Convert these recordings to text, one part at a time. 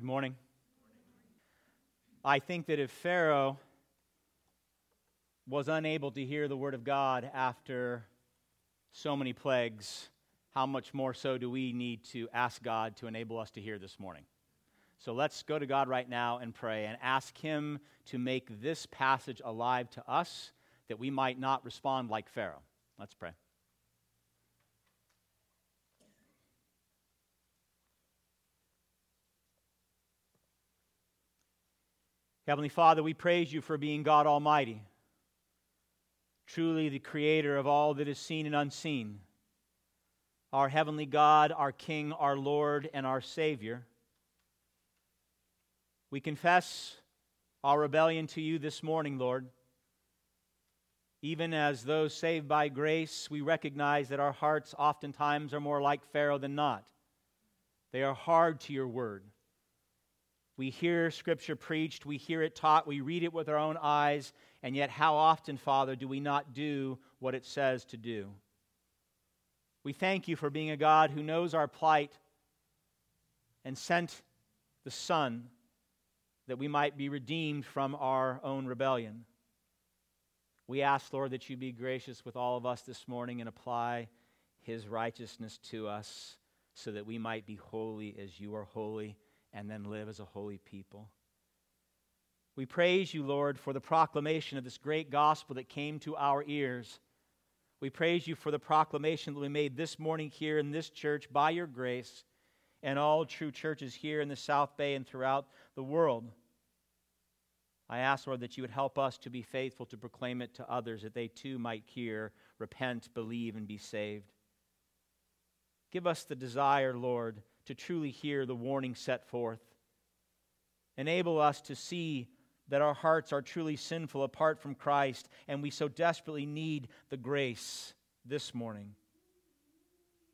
Good morning. I think that if Pharaoh was unable to hear the word of God after so many plagues, how much more so do we need to ask God to enable us to hear this morning? So let's go to God right now and pray and ask Him to make this passage alive to us that we might not respond like Pharaoh. Let's pray. Heavenly Father, we praise you for being God Almighty, truly the creator of all that is seen and unseen, our Heavenly God, our King, our Lord, and our Savior. We confess our rebellion to you this morning, Lord. Even as those saved by grace, we recognize that our hearts oftentimes are more like Pharaoh than not. They are hard to your word. We hear Scripture preached, we hear it taught, we read it with our own eyes, and yet how often, Father, do we not do what it says to do? We thank you for being a God who knows our plight and sent the Son that we might be redeemed from our own rebellion. We ask, Lord, that you be gracious with all of us this morning and apply his righteousness to us so that we might be holy as you are holy and then live as a holy people. We praise you, Lord, for the proclamation of this great gospel that came to our ears. We praise you for the proclamation that we made this morning here in this church by your grace and all true churches here in the South Bay and throughout the world. I ask, Lord, that you would help us to be faithful to proclaim it to others, that they too might hear, repent, believe, and be saved. Give us the desire, Lord, to truly hear the warning set forth. Enable us to see that our hearts are truly sinful apart from Christ, and we so desperately need the grace this morning.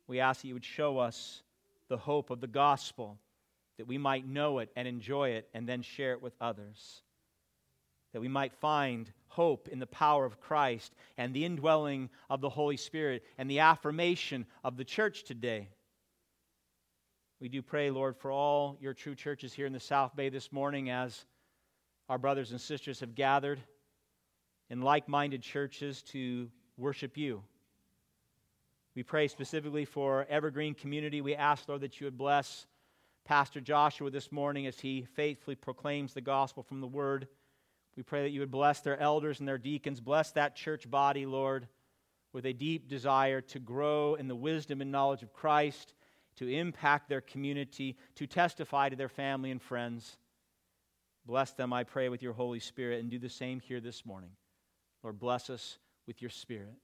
We ask that you would show us the hope of the gospel, that we might know it and enjoy it and then share it with others. That we might find hope in the power of Christ and the indwelling of the Holy Spirit and the affirmation of the church today. We do pray, Lord, for all your true churches here in the South Bay this morning as our brothers and sisters have gathered in like minded churches to worship you. We pray specifically for Evergreen Community. We ask, Lord, that you would bless Pastor Joshua this morning as he faithfully proclaims the gospel from the Word. We pray that you would bless their elders and their deacons. Bless that church body, Lord, with a deep desire to grow in the wisdom and knowledge of Christ to impact their community, to testify to their family and friends. Bless them, I pray, with your Holy Spirit, and do the same here this morning. Lord, bless us with your Spirit.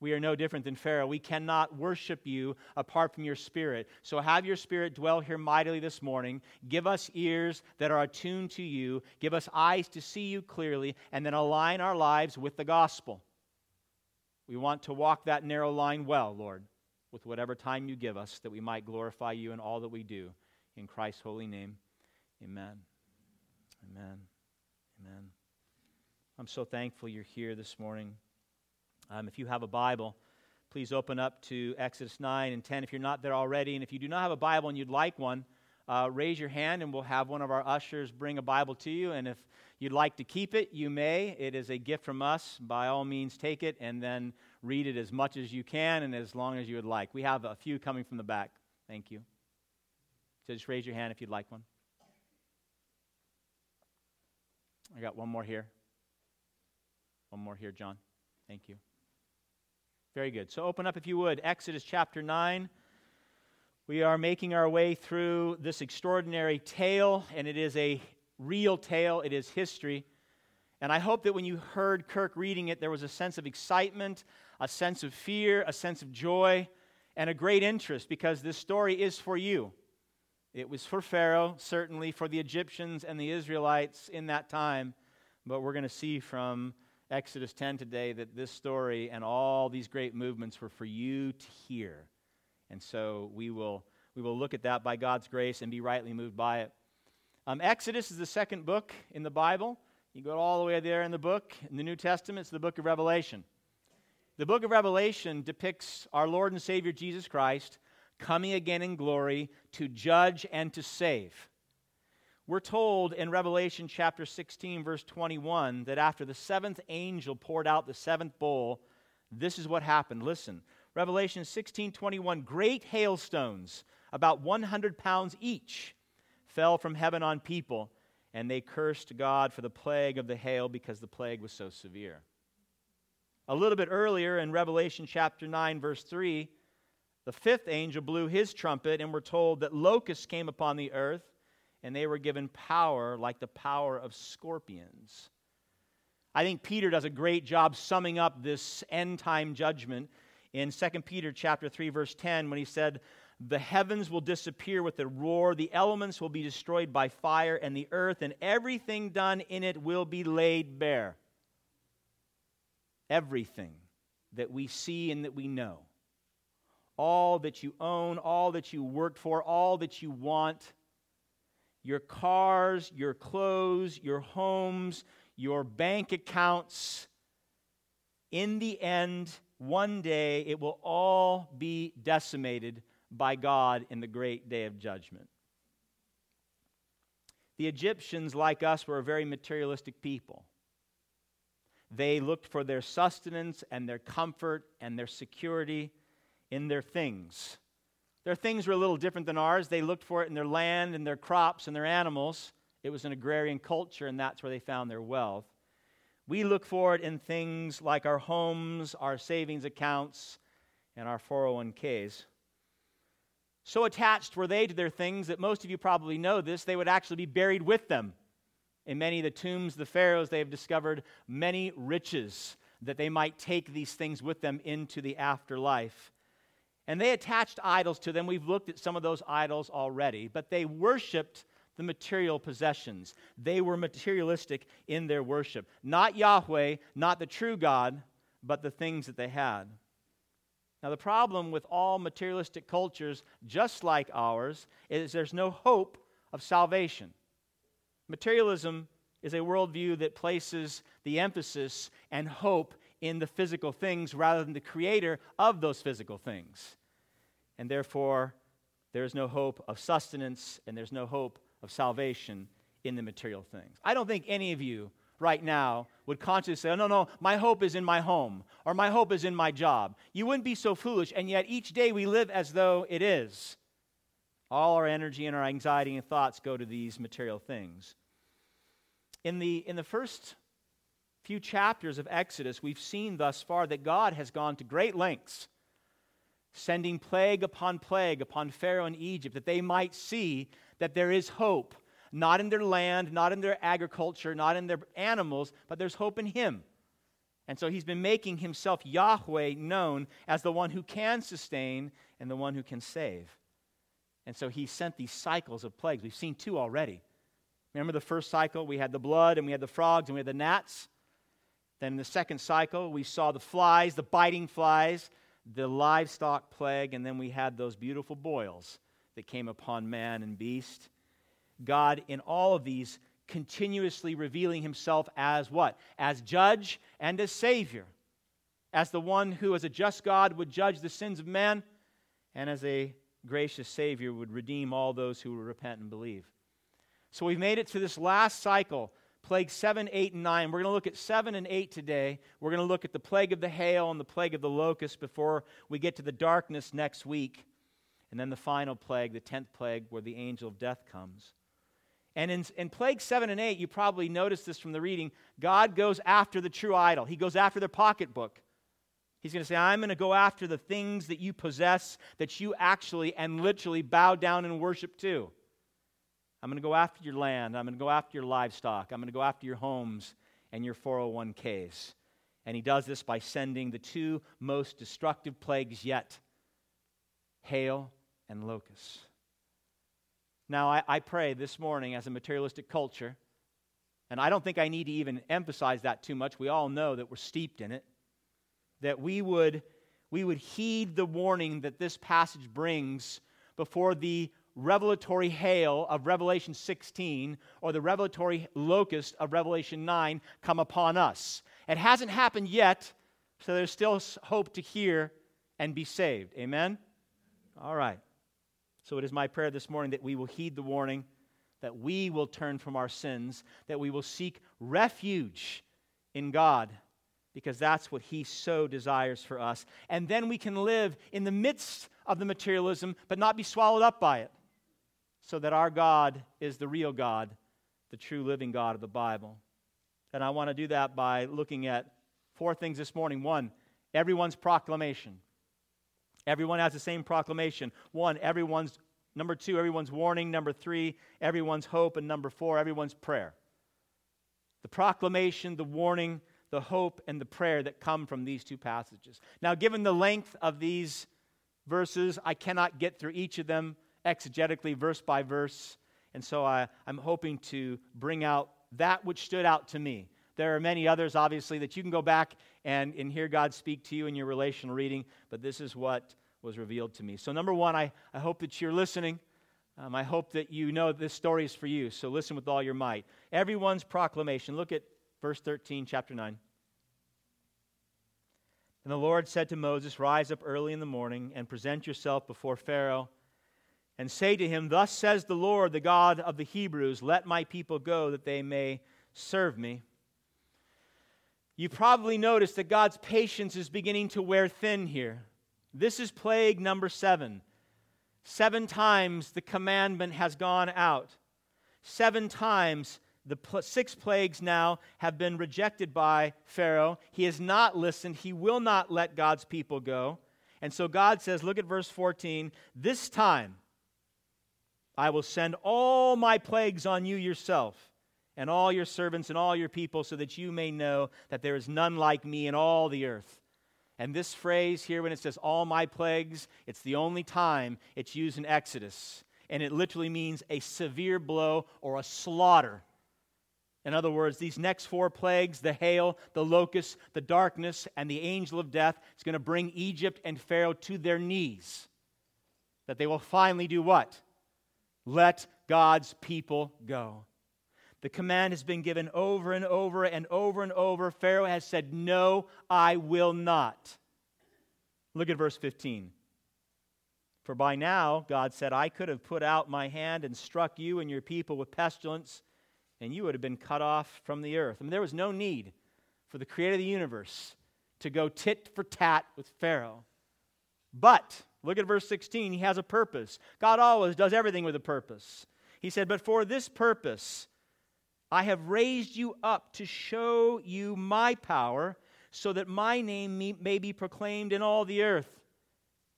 We are no different than Pharaoh. We cannot worship you apart from your Spirit. So have your Spirit dwell here mightily this morning. Give us ears that are attuned to you. Give us eyes to see you clearly, and then align our lives with the gospel. We want to walk that narrow line well, Lord with whatever time you give us, that we might glorify you in all that we do. In Christ's holy name, amen. Amen. Amen. I'm so thankful you're here this morning. Um, if you have a Bible, please open up to Exodus 9 and 10 if you're not there already. And if you do not have a Bible and you'd like one, uh, raise your hand and we'll have one of our ushers bring a Bible to you. And if you'd like to keep it, you may. It is a gift from us. By all means, take it and then read it as much as you can and as long as you would like. We have a few coming from the back. Thank you. So just raise your hand if you'd like one. I got one more here. One more here, John. Thank you. Very good. So open up, if you would, Exodus chapter 9. We are making our way through this extraordinary tale, and it is a real tale, it is history. And I hope that when you heard Kirk reading it, there was a sense of excitement, a sense of fear, a sense of joy, and a great interest because this story is for you. It was for Pharaoh, certainly for the Egyptians and the Israelites in that time, but we're going to see from Exodus 10 today that this story and all these great movements were for you to hear. And so we will, we will look at that by God's grace and be rightly moved by it. Um, Exodus is the second book in the Bible. You go all the way there in the book. In the New Testament, it's the book of Revelation. The book of Revelation depicts our Lord and Savior Jesus Christ coming again in glory to judge and to save. We're told in Revelation chapter 16, verse 21, that after the seventh angel poured out the seventh bowl, this is what happened. Listen. Revelation 16, 21, great hailstones, about 100 pounds each, fell from heaven on people, and they cursed God for the plague of the hail because the plague was so severe. A little bit earlier in Revelation chapter 9, verse 3, the fifth angel blew his trumpet, and we're told that locusts came upon the earth and they were given power like the power of scorpions. I think Peter does a great job summing up this end time judgment in 2 Peter chapter 3 verse 10 when he said the heavens will disappear with a roar. The elements will be destroyed by fire and the earth and everything done in it will be laid bare. Everything that we see and that we know. All that you own all that you worked for all that you want. Your cars, your clothes, your homes, your bank accounts. In the end, one day, it will all be decimated by God in the great day of judgment. The Egyptians, like us, were a very materialistic people. They looked for their sustenance and their comfort and their security in their things. Their things were a little different than ours. They looked for it in their land and their crops and their animals. It was an agrarian culture, and that's where they found their wealth. We look for it in things like our homes, our savings accounts, and our 401ks. So attached were they to their things that most of you probably know this, they would actually be buried with them. In many of the tombs of the pharaohs, they have discovered many riches that they might take these things with them into the afterlife. And they attached idols to them. We've looked at some of those idols already, but they worshiped the material possessions. They were materialistic in their worship. Not Yahweh, not the true God, but the things that they had. Now, the problem with all materialistic cultures, just like ours, is there's no hope of salvation. Materialism is a worldview that places the emphasis and hope in the physical things rather than the creator of those physical things and therefore there is no hope of sustenance and there's no hope of salvation in the material things. I don't think any of you right now would consciously say, oh, no, no, my hope is in my home or my hope is in my job. You wouldn't be so foolish, and yet each day we live as though it is. All our energy and our anxiety and thoughts go to these material things. In the, in the first few chapters of Exodus, we've seen thus far that God has gone to great lengths sending plague upon plague upon Pharaoh and Egypt, that they might see that there is hope, not in their land, not in their agriculture, not in their animals, but there's hope in Him. And so He's been making Himself Yahweh known as the one who can sustain and the one who can save. And so He sent these cycles of plagues. We've seen two already. Remember the first cycle? We had the blood and we had the frogs and we had the gnats. Then in the second cycle, we saw the flies, the biting flies the livestock plague, and then we had those beautiful boils that came upon man and beast. God, in all of these, continuously revealing himself as what? As judge and as savior. As the one who, as a just God, would judge the sins of men, and as a gracious Savior, would redeem all those who would repent and believe. So we've made it to this last cycle plague 7, 8, and 9. We're going to look at 7 and 8 today. We're going to look at the plague of the hail and the plague of the locust before we get to the darkness next week. And then the final plague, the 10th plague, where the angel of death comes. And in, in plague 7 and 8, you probably noticed this from the reading, God goes after the true idol. He goes after their pocketbook. He's going to say, I'm going to go after the things that you possess, that you actually and literally bow down and worship to. I'm going to go after your land. I'm going to go after your livestock. I'm going to go after your homes and your 401ks. And he does this by sending the two most destructive plagues yet hail and locusts. Now, I, I, pray this morning as a materialistic culture, and I don't think I need to even emphasize that too much. We all know that we're steeped in it, that we would, we would heed the warning that this passage brings before the revelatory hail of Revelation 16 or the revelatory locust of Revelation 9 come upon us. It hasn't happened yet, so there's still hope to hear and be saved. Amen? All right. So it is my prayer this morning that we will heed the warning, that we will turn from our sins, that we will seek refuge in God, because that's what He so desires for us. And then we can live in the midst of the materialism, but not be swallowed up by it, so that our God is the real God, the true living God of the Bible. And I want to do that by looking at four things this morning. One, everyone's proclamation. Everyone has the same proclamation. One, everyone's Number two, everyone's warning. Number three, everyone's hope. And number four, everyone's prayer. The proclamation, the warning, the hope, and the prayer that come from these two passages. Now, given the length of these verses, I cannot get through each of them exegetically, verse by verse. And so I, I'm hoping to bring out that which stood out to me. There are many others, obviously, that you can go back and, and hear God speak to you in your relational reading, but this is what was revealed to me. So, number one, I, I hope that you're listening. Um, I hope that you know this story is for you. So, listen with all your might. Everyone's proclamation. Look at verse 13, chapter 9. And the Lord said to Moses, Rise up early in the morning and present yourself before Pharaoh and say to him, Thus says the Lord, the God of the Hebrews, Let my people go that they may serve me. You probably noticed that God's patience is beginning to wear thin here. This is plague number seven. Seven times the commandment has gone out. Seven times the pl- six plagues now have been rejected by Pharaoh. He has not listened. He will not let God's people go. And so God says, look at verse 14, this time I will send all my plagues on you yourself and all your servants and all your people so that you may know that there is none like me in all the earth. And this phrase here, when it says all my plagues, it's the only time it's used in Exodus. And it literally means a severe blow or a slaughter. In other words, these next four plagues the hail, the locust, the darkness, and the angel of death is going to bring Egypt and Pharaoh to their knees. That they will finally do what? Let God's people go. The command has been given over and over and over and over. Pharaoh has said, No, I will not. Look at verse 15. For by now, God said, I could have put out my hand and struck you and your people with pestilence, and you would have been cut off from the earth. I mean, there was no need for the creator of the universe to go tit for tat with Pharaoh. But, look at verse 16, he has a purpose. God always does everything with a purpose. He said, But for this purpose, I have raised you up to show you my power, so that my name may be proclaimed in all the earth.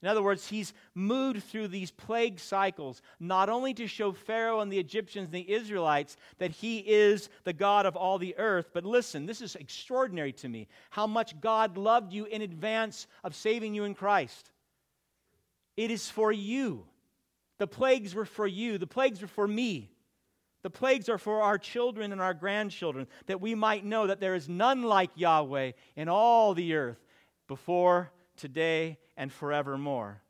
In other words, he's moved through these plague cycles, not only to show Pharaoh and the Egyptians and the Israelites that he is the God of all the earth, but listen, this is extraordinary to me how much God loved you in advance of saving you in Christ. It is for you. The plagues were for you, the plagues were for me. The plagues are for our children and our grandchildren, that we might know that there is none like Yahweh in all the earth, before, today, and forevermore.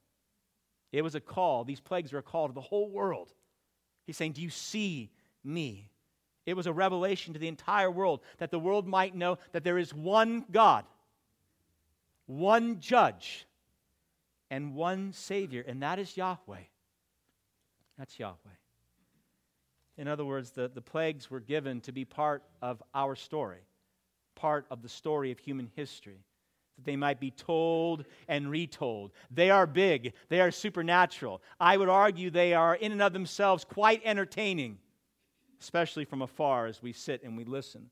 It was a call. These plagues are a call to the whole world. He's saying, Do you see me? It was a revelation to the entire world that the world might know that there is one God, one judge, and one Savior, and that is Yahweh. That's Yahweh. In other words, the, the plagues were given to be part of our story, part of the story of human history, that they might be told and retold. They are big, they are supernatural. I would argue they are, in and of themselves, quite entertaining, especially from afar as we sit and we listen.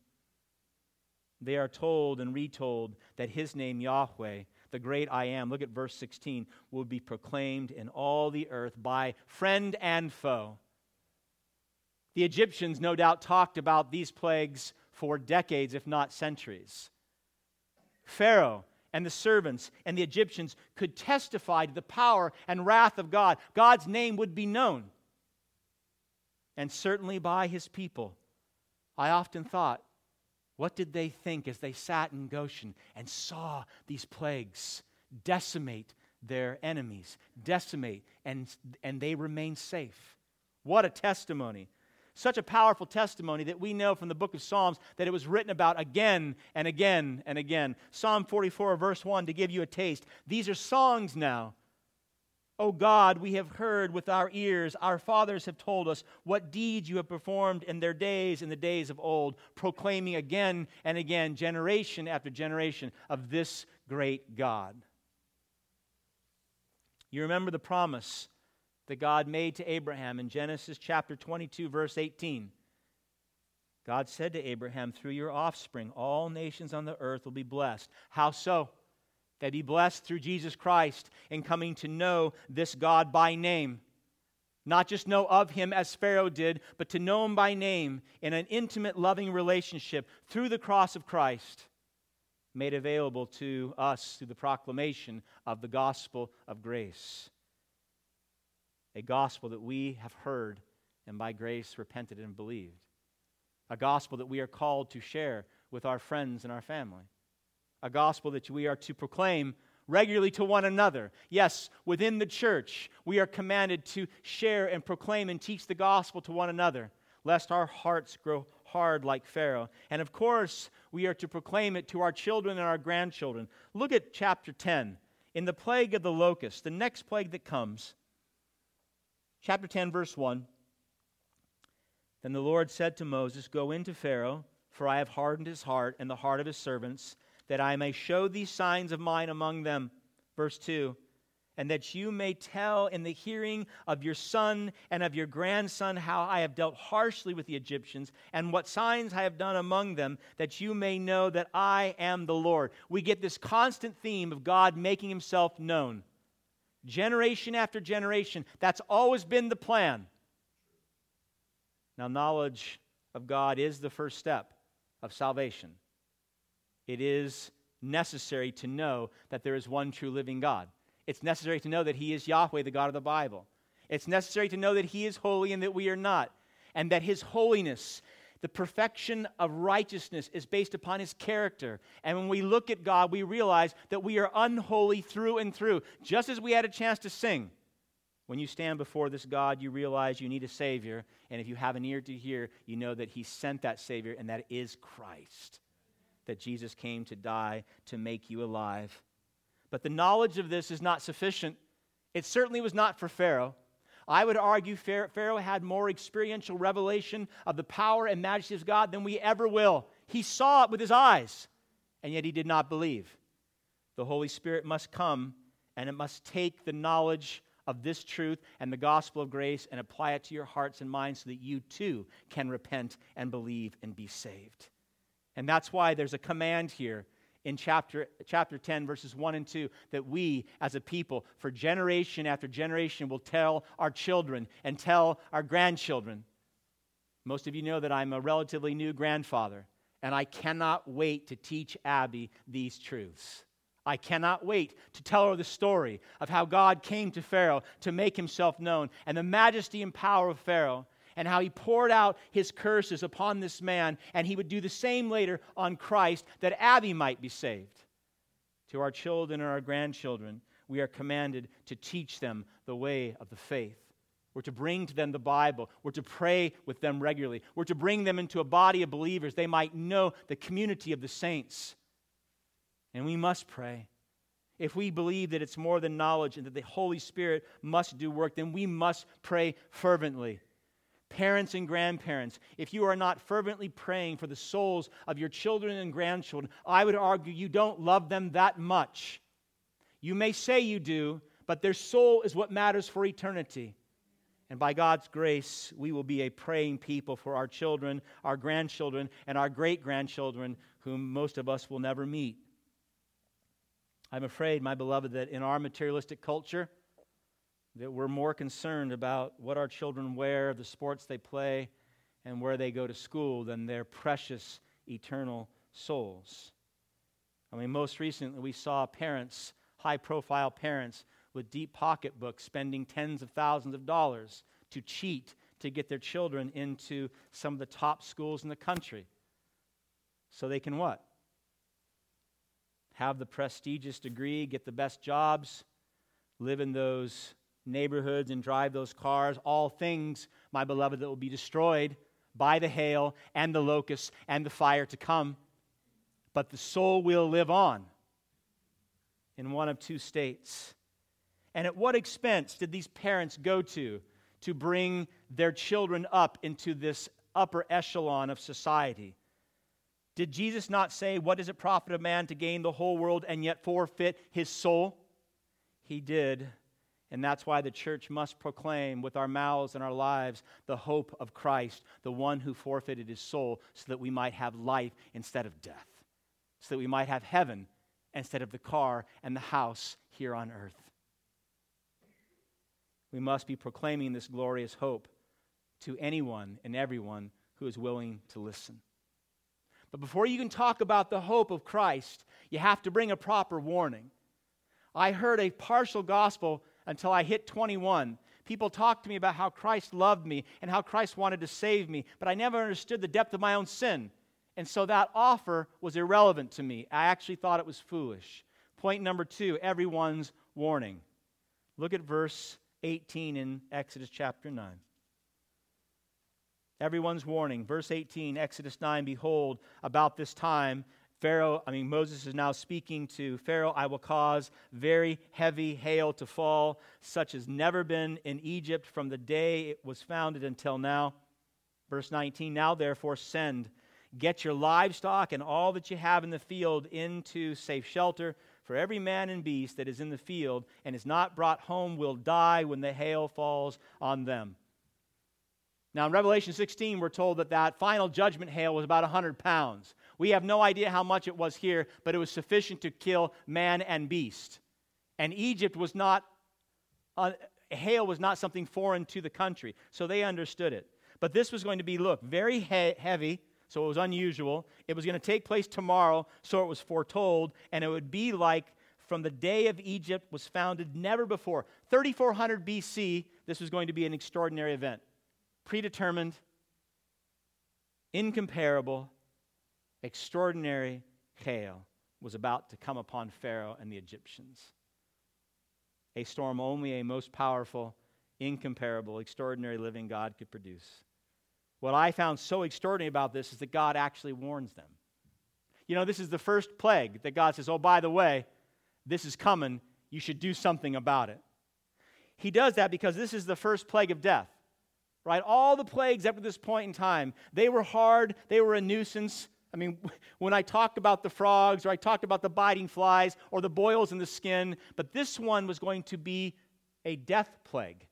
They are told and retold that his name, Yahweh, the great I am, look at verse 16, will be proclaimed in all the earth by friend and foe. The Egyptians, no doubt, talked about these plagues for decades, if not centuries. Pharaoh and the servants and the Egyptians could testify to the power and wrath of God. God's name would be known. And certainly by his people. I often thought, what did they think as they sat in Goshen and saw these plagues decimate their enemies, decimate, and, and they remain safe? What a testimony such a powerful testimony that we know from the book of Psalms that it was written about again and again and again. Psalm 44, verse 1, to give you a taste. These are songs now. O God, we have heard with our ears, our fathers have told us what deeds you have performed in their days, in the days of old, proclaiming again and again, generation after generation, of this great God. You remember the promise that God made to Abraham in Genesis chapter 22, verse 18. God said to Abraham, Through your offspring, all nations on the earth will be blessed. How so? That be blessed through Jesus Christ in coming to know this God by name. Not just know of him as Pharaoh did, but to know him by name in an intimate, loving relationship through the cross of Christ, made available to us through the proclamation of the gospel of grace. A gospel that we have heard and by grace repented and believed. A gospel that we are called to share with our friends and our family a gospel that we are to proclaim regularly to one another. Yes, within the church, we are commanded to share and proclaim and teach the gospel to one another, lest our hearts grow hard like Pharaoh. And of course, we are to proclaim it to our children and our grandchildren. Look at chapter 10. In the plague of the locust, the next plague that comes, chapter 10, verse 1. Then the Lord said to Moses, Go into Pharaoh, for I have hardened his heart and the heart of his servants that I may show these signs of mine among them. Verse 2 and that you may tell in the hearing of your son and of your grandson how I have dealt harshly with the Egyptians, and what signs I have done among them, that you may know that I am the Lord. We get this constant theme of God making himself known. Generation after generation, that's always been the plan. Now, knowledge of God is the first step of salvation it is necessary to know that there is one true living God. It's necessary to know that He is Yahweh, the God of the Bible. It's necessary to know that He is holy and that we are not, and that His holiness, the perfection of righteousness, is based upon His character. And when we look at God, we realize that we are unholy through and through, just as we had a chance to sing. When you stand before this God, you realize you need a Savior. And if you have an ear to hear, you know that He sent that Savior, and that is Christ that Jesus came to die to make you alive. But the knowledge of this is not sufficient. It certainly was not for Pharaoh. I would argue Pharaoh had more experiential revelation of the power and majesty of God than we ever will. He saw it with his eyes, and yet he did not believe. The Holy Spirit must come, and it must take the knowledge of this truth and the gospel of grace and apply it to your hearts and minds so that you too can repent and believe and be saved. And that's why there's a command here in chapter, chapter 10, verses 1 and 2, that we as a people, for generation after generation, will tell our children and tell our grandchildren. Most of you know that I'm a relatively new grandfather, and I cannot wait to teach Abby these truths. I cannot wait to tell her the story of how God came to Pharaoh to make himself known and the majesty and power of Pharaoh and how he poured out his curses upon this man, and he would do the same later on Christ that Abby might be saved. To our children and our grandchildren, we are commanded to teach them the way of the faith. We're to bring to them the Bible. We're to pray with them regularly. We're to bring them into a body of believers. They might know the community of the saints. And we must pray. If we believe that it's more than knowledge and that the Holy Spirit must do work, then we must pray fervently. Parents and grandparents, if you are not fervently praying for the souls of your children and grandchildren, I would argue you don't love them that much. You may say you do, but their soul is what matters for eternity. And by God's grace, we will be a praying people for our children, our grandchildren, and our great grandchildren, whom most of us will never meet. I'm afraid, my beloved, that in our materialistic culture, that we're more concerned about what our children wear, the sports they play, and where they go to school than their precious eternal souls. I mean, most recently we saw parents, high profile parents, with deep pocketbooks spending tens of thousands of dollars to cheat to get their children into some of the top schools in the country. So they can what? Have the prestigious degree, get the best jobs, live in those neighborhoods and drive those cars, all things, my beloved, that will be destroyed by the hail and the locusts and the fire to come. But the soul will live on in one of two states. And at what expense did these parents go to to bring their children up into this upper echelon of society? Did Jesus not say, What does it profit a man to gain the whole world and yet forfeit his soul? He did. And that's why the church must proclaim with our mouths and our lives the hope of Christ, the one who forfeited his soul, so that we might have life instead of death, so that we might have heaven instead of the car and the house here on earth. We must be proclaiming this glorious hope to anyone and everyone who is willing to listen. But before you can talk about the hope of Christ, you have to bring a proper warning. I heard a partial gospel until I hit 21. People talked to me about how Christ loved me and how Christ wanted to save me, but I never understood the depth of my own sin. And so that offer was irrelevant to me. I actually thought it was foolish. Point number two everyone's warning. Look at verse 18 in Exodus chapter 9. Everyone's warning. Verse 18, Exodus 9 Behold, about this time, Pharaoh, I mean, Moses is now speaking to Pharaoh, I will cause very heavy hail to fall, such as never been in Egypt from the day it was founded until now. Verse 19, Now therefore send, get your livestock and all that you have in the field into safe shelter, for every man and beast that is in the field and is not brought home will die when the hail falls on them. Now, in Revelation 16, we're told that that final judgment hail was about 100 pounds. We have no idea how much it was here, but it was sufficient to kill man and beast. And Egypt was not, uh, hail was not something foreign to the country, so they understood it. But this was going to be, look, very he- heavy, so it was unusual. It was going to take place tomorrow, so it was foretold, and it would be like from the day of Egypt was founded, never before. 3400 BC, this was going to be an extraordinary event. Predetermined, incomparable, extraordinary hail was about to come upon Pharaoh and the Egyptians. A storm only a most powerful, incomparable, extraordinary living God could produce. What I found so extraordinary about this is that God actually warns them. You know, this is the first plague that God says, oh, by the way, this is coming. You should do something about it. He does that because this is the first plague of death, right? All the plagues up to this point in time, they were hard, they were a nuisance, I mean, when I talked about the frogs, or I talked about the biting flies, or the boils in the skin, but this one was going to be a death plague,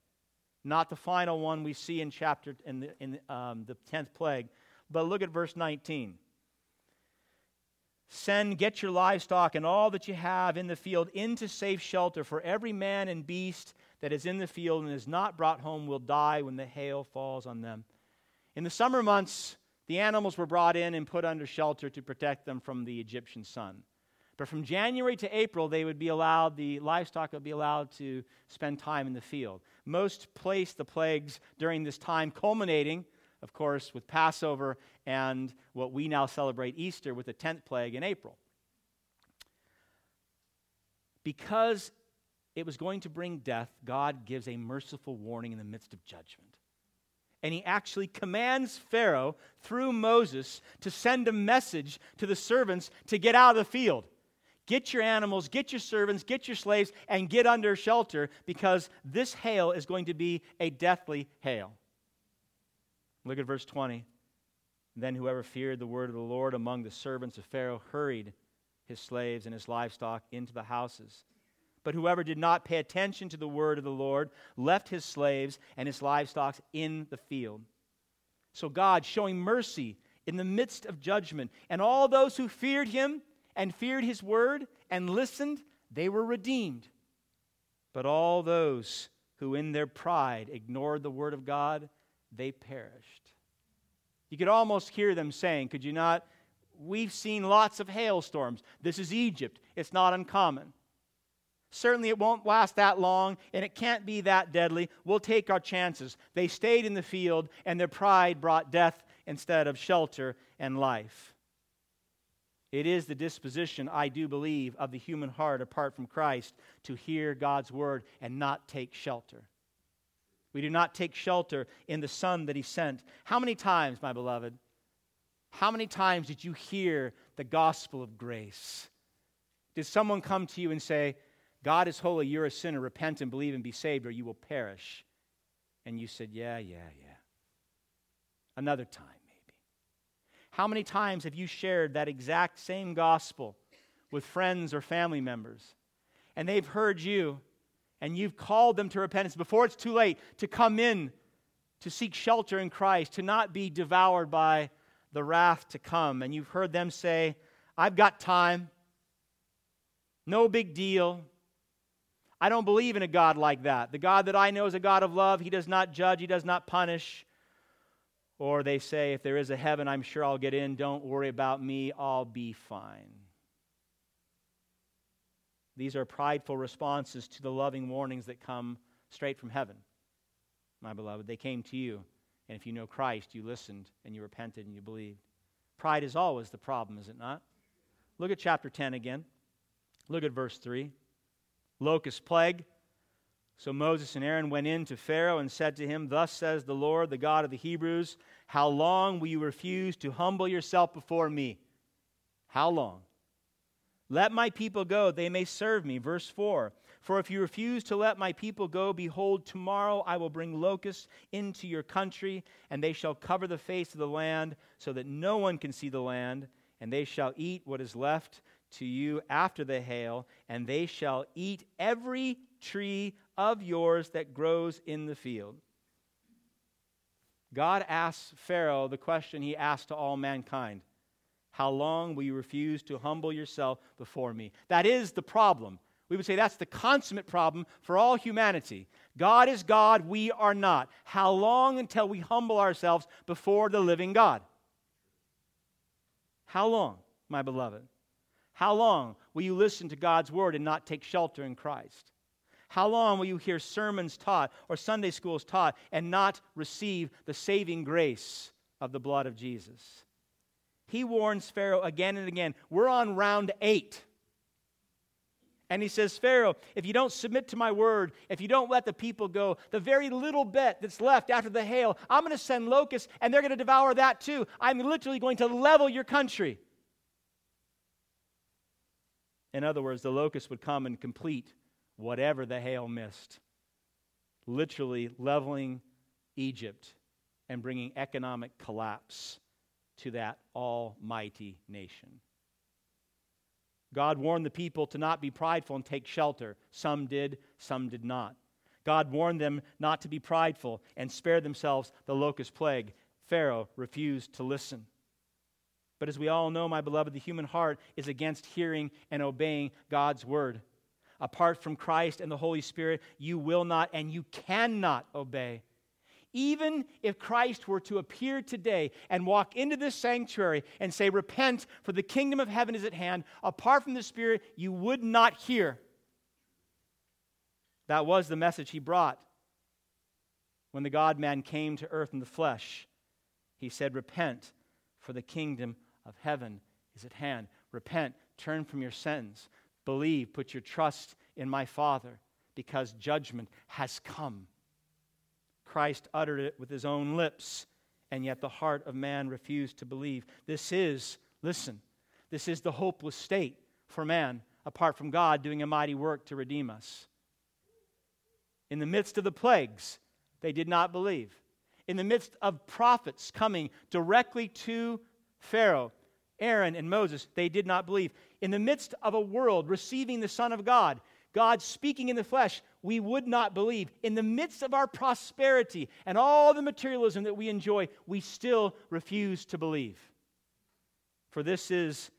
not the final one we see in chapter in the, in um, the tenth plague. But look at verse 19. Send, get your livestock and all that you have in the field into safe shelter, for every man and beast that is in the field and is not brought home will die when the hail falls on them. In the summer months, the animals were brought in and put under shelter to protect them from the Egyptian sun. But from January to April, they would be allowed, the livestock would be allowed to spend time in the field. Most placed the plagues during this time, culminating, of course, with Passover and what we now celebrate Easter with the 10th plague in April. Because it was going to bring death, God gives a merciful warning in the midst of judgment and he actually commands Pharaoh through Moses to send a message to the servants to get out of the field. Get your animals, get your servants, get your slaves, and get under shelter because this hail is going to be a deathly hail. Look at verse 20. Then whoever feared the word of the Lord among the servants of Pharaoh hurried his slaves and his livestock into the houses but whoever did not pay attention to the word of the Lord left his slaves and his livestock in the field. So God, showing mercy in the midst of judgment, and all those who feared him and feared his word and listened, they were redeemed. But all those who in their pride ignored the word of God, they perished. You could almost hear them saying, Could you not? We've seen lots of hailstorms. This is Egypt. It's not uncommon. Certainly, it won't last that long, and it can't be that deadly. We'll take our chances. They stayed in the field, and their pride brought death instead of shelter and life. It is the disposition, I do believe, of the human heart apart from Christ to hear God's word and not take shelter. We do not take shelter in the Son that He sent. How many times, my beloved, how many times did you hear the gospel of grace? Did someone come to you and say, God is holy, you're a sinner, repent and believe and be saved, or you will perish. And you said, Yeah, yeah, yeah. Another time, maybe. How many times have you shared that exact same gospel with friends or family members? And they've heard you, and you've called them to repentance before it's too late to come in to seek shelter in Christ, to not be devoured by the wrath to come. And you've heard them say, I've got time. No big deal. I don't believe in a God like that. The God that I know is a God of love. He does not judge, He does not punish. Or they say, if there is a heaven, I'm sure I'll get in. Don't worry about me. I'll be fine. These are prideful responses to the loving warnings that come straight from heaven, my beloved. They came to you. And if you know Christ, you listened and you repented and you believed. Pride is always the problem, is it not? Look at chapter 10 again. Look at verse 3 locust plague. So Moses and Aaron went in to Pharaoh and said to him, Thus says the Lord, the God of the Hebrews, How long will you refuse to humble yourself before me? How long? Let my people go, they may serve me. Verse 4 For if you refuse to let my people go, behold, tomorrow I will bring locusts into your country, and they shall cover the face of the land, so that no one can see the land, and they shall eat what is left to you after the hail, and they shall eat every tree of yours that grows in the field. God asks Pharaoh the question he asked to all mankind How long will you refuse to humble yourself before me? That is the problem. We would say that's the consummate problem for all humanity. God is God, we are not. How long until we humble ourselves before the living God? How long, my beloved? How long will you listen to God's word and not take shelter in Christ? How long will you hear sermons taught or Sunday schools taught and not receive the saving grace of the blood of Jesus? He warns Pharaoh again and again. We're on round eight. And he says, Pharaoh, if you don't submit to my word, if you don't let the people go, the very little bit that's left after the hail, I'm going to send locusts and they're going to devour that too. I'm literally going to level your country. In other words, the locust would come and complete whatever the hail missed, literally leveling Egypt and bringing economic collapse to that almighty nation. God warned the people to not be prideful and take shelter. Some did, some did not. God warned them not to be prideful and spare themselves the locust plague. Pharaoh refused to listen. But as we all know, my beloved, the human heart is against hearing and obeying God's word. Apart from Christ and the Holy Spirit, you will not and you cannot obey. Even if Christ were to appear today and walk into this sanctuary and say, Repent, for the kingdom of heaven is at hand, apart from the Spirit, you would not hear. That was the message he brought when the God man came to earth in the flesh. He said, Repent, for the kingdom of heaven is at hand. Repent, turn from your sins, believe, put your trust in my Father, because judgment has come. Christ uttered it with his own lips, and yet the heart of man refused to believe. This is, listen, this is the hopeless state for man apart from God doing a mighty work to redeem us. In the midst of the plagues, they did not believe. In the midst of prophets coming directly to Pharaoh, Aaron, and Moses, they did not believe. In the midst of a world receiving the Son of God, God speaking in the flesh, we would not believe. In the midst of our prosperity and all the materialism that we enjoy, we still refuse to believe. For this is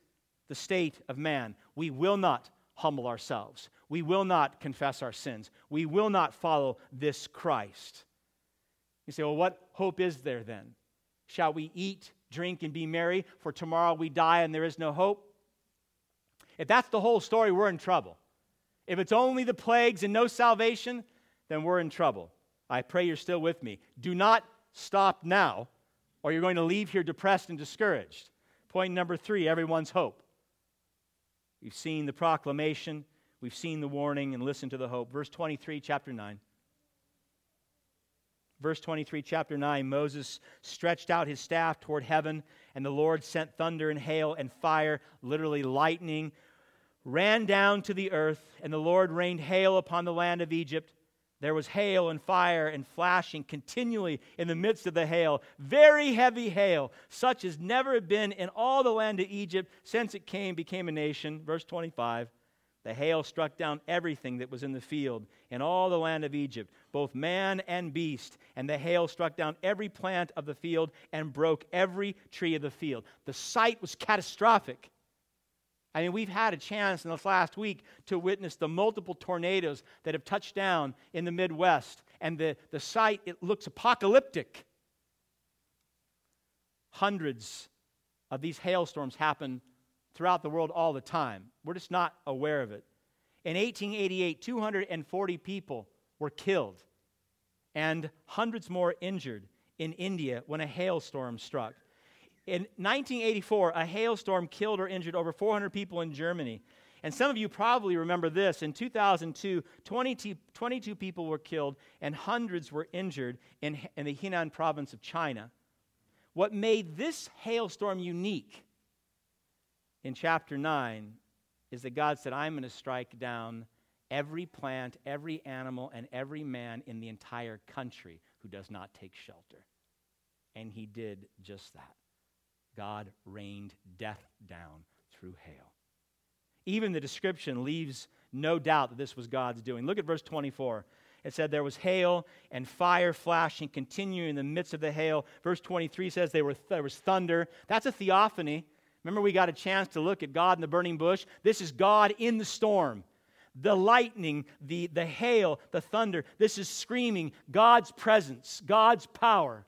the state of man. We will not humble ourselves. We will not confess our sins. We will not follow this Christ. You say, well, what hope is there then? Shall we eat drink, and be merry, for tomorrow we die and there is no hope. If that's the whole story, we're in trouble. If it's only the plagues and no salvation, then we're in trouble. I pray you're still with me. Do not stop now, or you're going to leave here depressed and discouraged. Point number three everyone's hope. We've seen the proclamation, we've seen the warning, and listen to the hope. Verse 23, chapter 9. Verse 23, chapter 9 Moses stretched out his staff toward heaven, and the Lord sent thunder and hail and fire, literally lightning, ran down to the earth, and the Lord rained hail upon the land of Egypt. There was hail and fire and flashing continually in the midst of the hail, very heavy hail, such as never had been in all the land of Egypt since it came, became a nation. Verse 25. The hail struck down everything that was in the field in all the land of Egypt, both man and beast. And the hail struck down every plant of the field and broke every tree of the field. The sight was catastrophic. I mean, we've had a chance in this last week to witness the multiple tornadoes that have touched down in the Midwest. And the, the sight, it looks apocalyptic. Hundreds of these hailstorms happen throughout the world all the time. We're just not aware of it. In 1888, 240 people were killed and hundreds more injured in India when a hailstorm struck. In 1984, a hailstorm killed or injured over 400 people in Germany. And some of you probably remember this. In 2002, 22, 22 people were killed and hundreds were injured in, in the Henan province of China. What made this hailstorm unique in chapter 9 is that God said, I'm going to strike down every plant, every animal, and every man in the entire country who does not take shelter. And he did just that. God rained death down through hail. Even the description leaves no doubt that this was God's doing. Look at verse 24. It said there was hail and fire flashing, continuing in the midst of the hail. Verse 23 says there, was thunder. That's a theophany. Remember, we got a chance to look at God in the burning bush? This is God in the storm. The lightning, the, the hail, the thunder. This is screaming God's presence, God's power,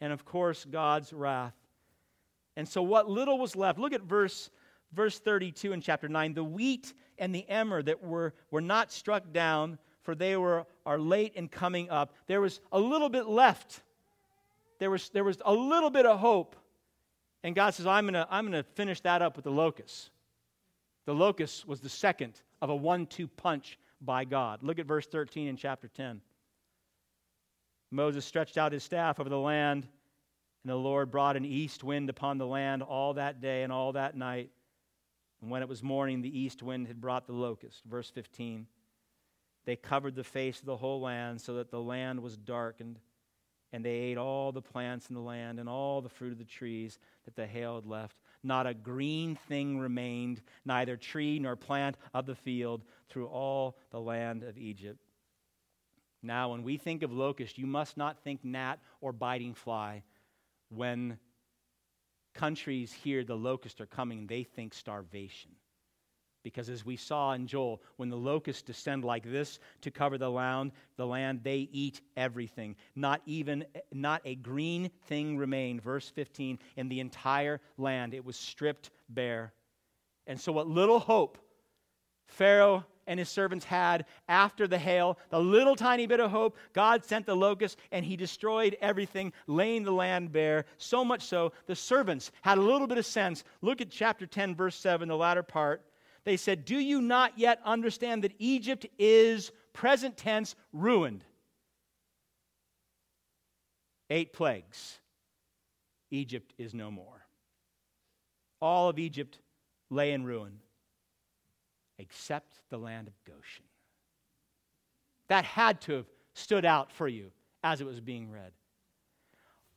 and of course, God's wrath. And so, what little was left, look at verse, verse 32 in chapter 9. The wheat and the emmer that were, were not struck down, for they were, are late in coming up. There was a little bit left. There was, there was a little bit of hope. And God says, I'm going to I'm to finish that up with the locust. The locust was the second of a one two punch by God. Look at verse 13 in chapter 10. Moses stretched out his staff over the land, and the Lord brought an east wind upon the land all that day and all that night. And when it was morning, the east wind had brought the locust. Verse 15. They covered the face of the whole land so that the land was darkened and they ate all the plants in the land and all the fruit of the trees that the hail had left. Not a green thing remained, neither tree nor plant of the field, through all the land of Egypt. Now, when we think of locust, you must not think gnat or biting fly. When countries hear the locusts are coming, they think starvation. Because as we saw in Joel, when the locusts descend like this to cover the land, the land, they eat everything. Not even not a green thing remained. Verse 15, in the entire land, it was stripped bare. And so what little hope Pharaoh and his servants had after the hail, the little tiny bit of hope, God sent the locusts and he destroyed everything, laying the land bare. So much so, the servants had a little bit of sense. Look at chapter 10, verse 7, the latter part. They said, Do you not yet understand that Egypt is, present tense, ruined? Eight plagues. Egypt is no more. All of Egypt lay in ruin, except the land of Goshen. That had to have stood out for you as it was being read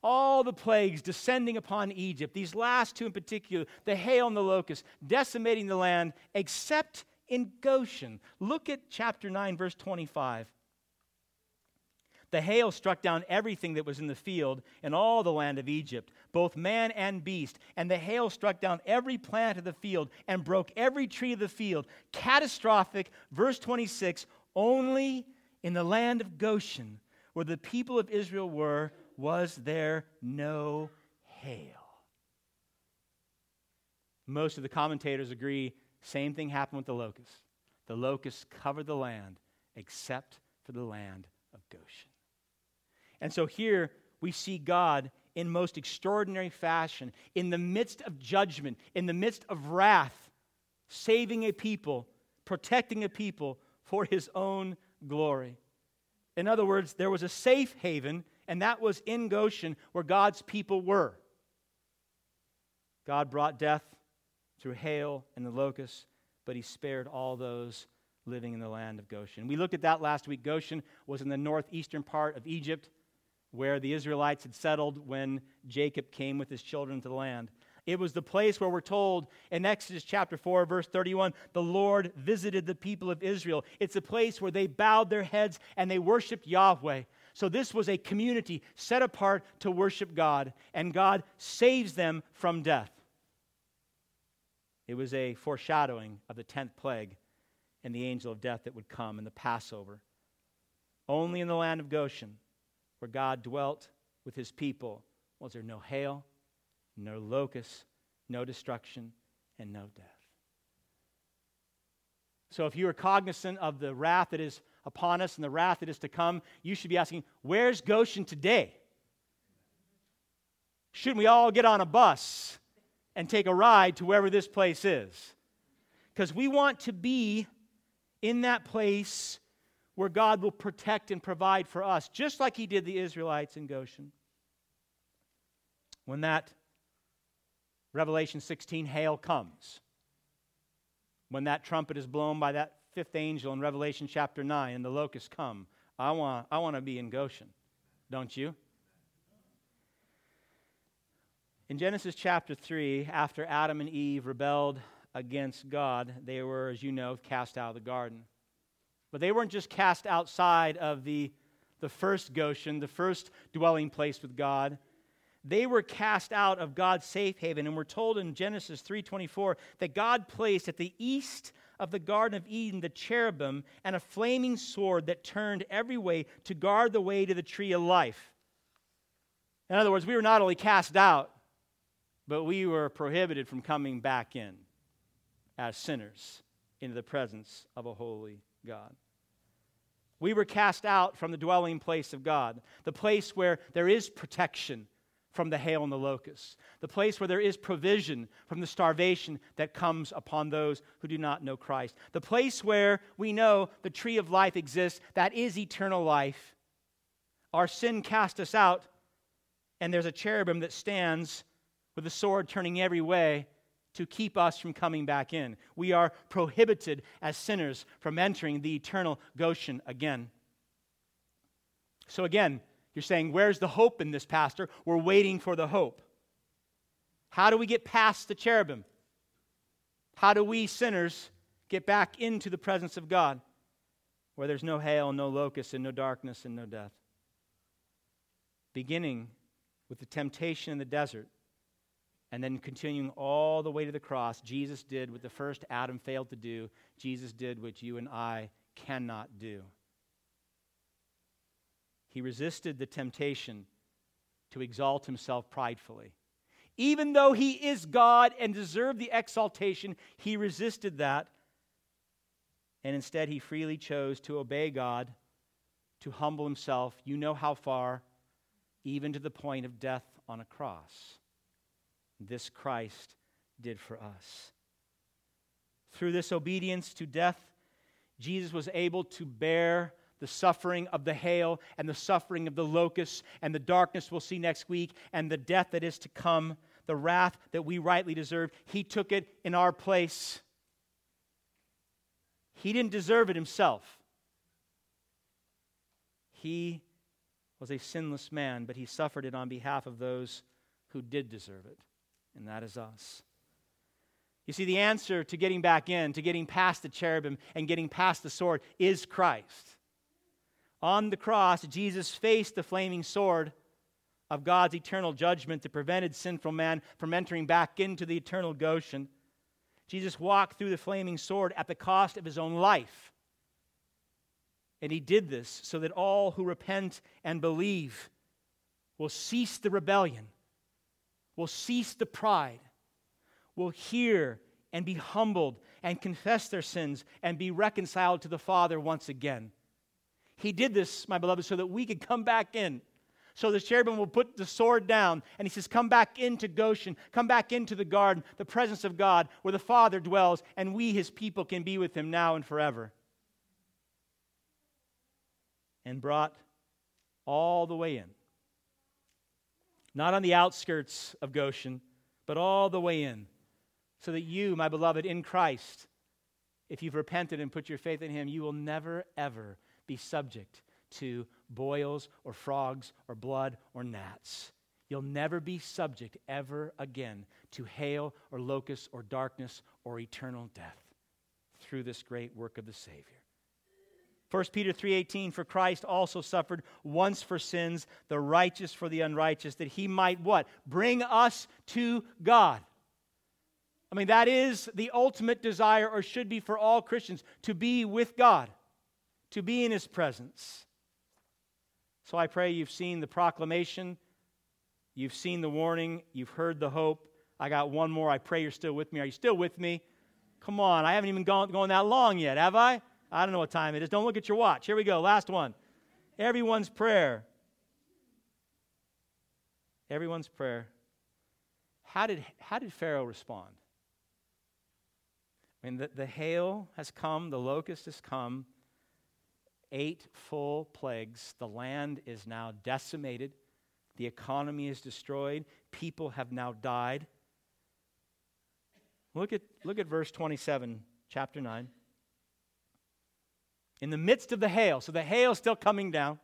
all the plagues descending upon Egypt, these last two in particular, the hail and the locust, decimating the land, except in Goshen. Look at chapter 9, verse 25. The hail struck down everything that was in the field in all the land of Egypt, both man and beast. And the hail struck down every plant of the field and broke every tree of the field. Catastrophic. Verse 26 Only in the land of Goshen, where the people of Israel were, was there no hail. Most of the commentators agree same thing happened with the locusts. The locusts covered the land except for the land of Goshen. And so here we see God in most extraordinary fashion, in the midst of judgment, in the midst of wrath, saving a people, protecting a people for his own glory. In other words, there was a safe haven and that was in Goshen where God's people were. God brought death through hail and the locusts, but he spared all those living in the land of Goshen. We looked at that last week. Goshen was in the northeastern part of Egypt where the Israelites had settled when Jacob came with his children to the land. It was the place where we're told in Exodus chapter 4, verse 31, the Lord visited the people of Israel. It's a place where they bowed their heads and they worshiped Yahweh. So this was a community set apart to worship God, and God saves them from death. It was a foreshadowing of the 10th plague and the angel of death that would come in the Passover. Only in the land of Goshen, where God dwelt with his people, was there no hail, no locusts, no destruction, and no death. So if you are cognizant of the wrath that is upon us and the wrath that is to come, you should be asking, where's Goshen today? Shouldn't we all get on a bus and take a ride to wherever this place is? Because we want to be in that place where God will protect and provide for us, just like He did the Israelites in Goshen. When that Revelation 16 hail comes, when that trumpet is blown by that fifth angel in Revelation chapter 9 and the locusts come, I want, I want to be in Goshen, don't you? In Genesis chapter 3, after Adam and Eve rebelled against God, they were, as you know, cast out of the garden. But they weren't just cast outside of the, the first Goshen, the first dwelling place with God they were cast out of God's safe haven and we're told in Genesis 3:24 that God placed at the east of the garden of Eden the cherubim and a flaming sword that turned every way to guard the way to the tree of life. In other words, we were not only cast out, but we were prohibited from coming back in as sinners into the presence of a holy God. We were cast out from the dwelling place of God, the place where there is protection from the hail and the locusts, the place where there is provision from the starvation that comes upon those who do not know Christ, the place where we know the tree of life exists, that is eternal life. Our sin cast us out, and there's a cherubim that stands with a sword turning every way to keep us from coming back in. We are prohibited as sinners from entering the eternal Goshen again. So, again, you're saying, Where's the hope in this, Pastor? We're waiting for the hope. How do we get past the cherubim? How do we sinners get back into the presence of God where there's no hail, no locust, and no darkness and no death? Beginning with the temptation in the desert and then continuing all the way to the cross, Jesus did what the first Adam failed to do. Jesus did what you and I cannot do. He resisted the temptation to exalt himself pridefully. Even though he is God and deserved the exaltation, he resisted that. And instead, he freely chose to obey God, to humble himself. You know how far, even to the point of death on a cross. This Christ did for us. Through this obedience to death, Jesus was able to bear the suffering of the hail and the suffering of the locusts and the darkness we'll see next week and the death that is to come, the wrath that we rightly deserve. He took it in our place. He didn't deserve it himself. He was a sinless man, but he suffered it on behalf of those who did deserve it, and that is us. You see, the answer to getting back in, to getting past the cherubim and getting past the sword is Christ. On the cross, Jesus faced the flaming sword of God's eternal judgment that prevented sinful man from entering back into the eternal Goshen. Jesus walked through the flaming sword at the cost of his own life. And he did this so that all who repent and believe will cease the rebellion, will cease the pride, will hear and be humbled and confess their sins and be reconciled to the Father once again. He did this, my beloved, so that we could come back in. So the cherubim will put the sword down, and he says, Come back into Goshen, come back into the garden, the presence of God, where the Father dwells, and we, his people, can be with him now and forever. And brought all the way in. Not on the outskirts of Goshen, but all the way in. So that you, my beloved, in Christ, if you've repented and put your faith in Him, you will never, ever be subject to boils or frogs or blood or gnats. You'll never be subject ever again to hail or locusts or darkness or eternal death through this great work of the Savior. 1 Peter 3:18 for Christ also suffered once for sins the righteous for the unrighteous that he might what bring us to God I mean, that is the ultimate desire, or should be for all Christians, to be with God, to be in His presence. So I pray you've seen the proclamation, you've seen the warning, you've heard the hope. I got one more. I pray you're still with me. Are you still with me? Come on, I haven't even gone, gone that long yet, have I? I don't know what time it is. Don't look at your watch. Here we go. Last one. Everyone's prayer. Everyone's prayer. How did, how did Pharaoh respond? I mean, the, the hail has come, the locust has come, eight full plagues. The land is now decimated, the economy is destroyed, people have now died. Look at, look at verse 27, chapter 9. In the midst of the hail, so the hail is still coming down.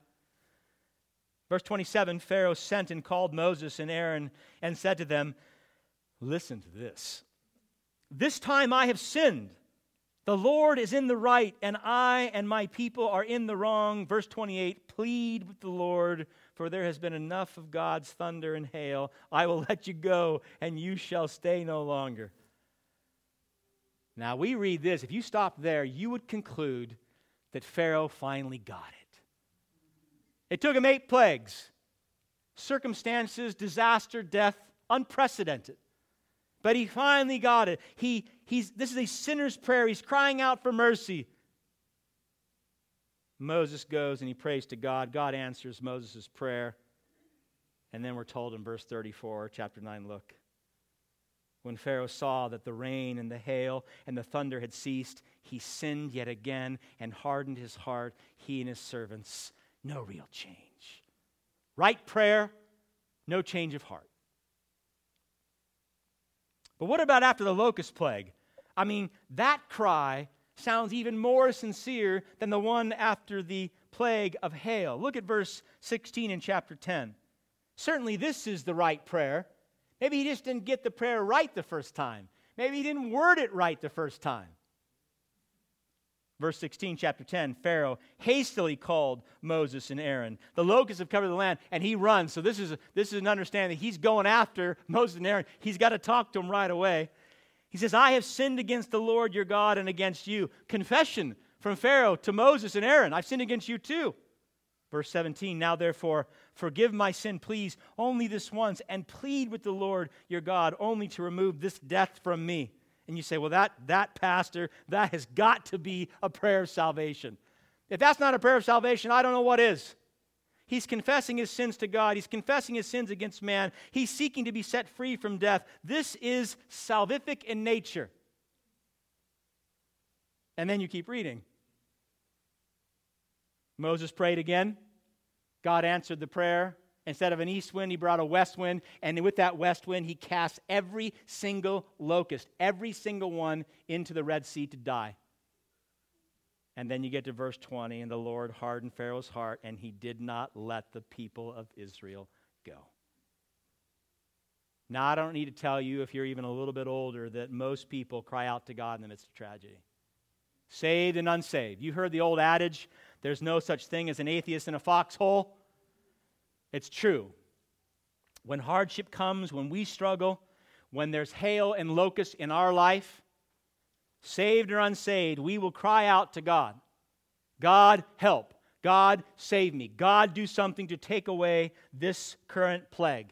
Verse 27 Pharaoh sent and called Moses and Aaron and said to them, Listen to this. This time I have sinned. The Lord is in the right, and I and my people are in the wrong. Verse 28 Plead with the Lord, for there has been enough of God's thunder and hail. I will let you go, and you shall stay no longer. Now, we read this. If you stopped there, you would conclude that Pharaoh finally got it. It took him eight plagues circumstances, disaster, death, unprecedented. But he finally got it. He, he's, this is a sinner's prayer. He's crying out for mercy. Moses goes and he prays to God. God answers Moses' prayer. And then we're told in verse 34, chapter 9, look. When Pharaoh saw that the rain and the hail and the thunder had ceased, he sinned yet again and hardened his heart, he and his servants. No real change. Right prayer, no change of heart. But what about after the locust plague? I mean, that cry sounds even more sincere than the one after the plague of hail. Look at verse 16 in chapter 10. Certainly, this is the right prayer. Maybe he just didn't get the prayer right the first time. Maybe he didn't word it right the first time. Verse 16, chapter 10 Pharaoh hastily called Moses and Aaron. The locusts have covered the land, and he runs. So, this is, this is an understanding. He's going after Moses and Aaron. He's got to talk to them right away. He says, I have sinned against the Lord your God and against you. Confession from Pharaoh to Moses and Aaron I've sinned against you too. Verse 17, now therefore, forgive my sin, please, only this once, and plead with the Lord your God only to remove this death from me. And you say, well, that, that pastor, that has got to be a prayer of salvation. If that's not a prayer of salvation, I don't know what is. He's confessing his sins to God. He's confessing his sins against man. He's seeking to be set free from death. This is salvific in nature. And then you keep reading. Moses prayed again. God answered the prayer. Instead of an east wind, he brought a west wind. And with that west wind, he cast every single locust, every single one, into the Red Sea to die. And then you get to verse 20, and the Lord hardened Pharaoh's heart, and he did not let the people of Israel go. Now, I don't need to tell you, if you're even a little bit older, that most people cry out to God in the midst of tragedy. Saved and unsaved. You heard the old adage there's no such thing as an atheist in a foxhole. It's true. When hardship comes, when we struggle, when there's hail and locusts in our life, saved or unsaved, we will cry out to God God, help. God, save me. God, do something to take away this current plague.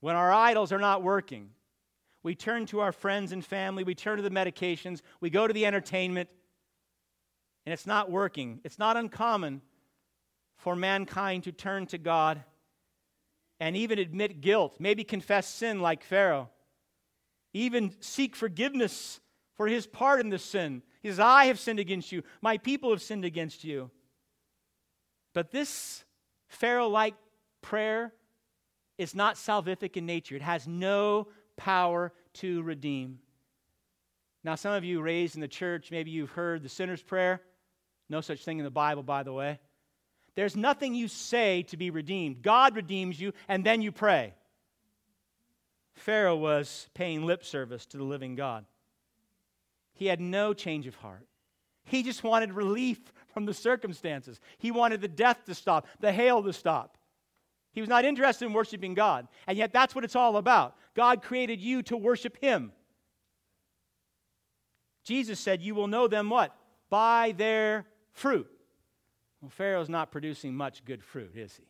When our idols are not working, we turn to our friends and family, we turn to the medications, we go to the entertainment, and it's not working. It's not uncommon for mankind to turn to God and even admit guilt, maybe confess sin like Pharaoh, even seek forgiveness for his part in the sin. He says, I have sinned against you, my people have sinned against you. But this Pharaoh like prayer is not salvific in nature, it has no power to redeem. Now, some of you raised in the church, maybe you've heard the sinner's prayer. No such thing in the Bible, by the way. There's nothing you say to be redeemed. God redeems you, and then you pray. Pharaoh was paying lip service to the living God. He had no change of heart. He just wanted relief from the circumstances. He wanted the death to stop, the hail to stop. He was not interested in worshiping God. And yet, that's what it's all about. God created you to worship Him. Jesus said, You will know them what? By their fruit. Well, Pharaoh's not producing much good fruit, is he?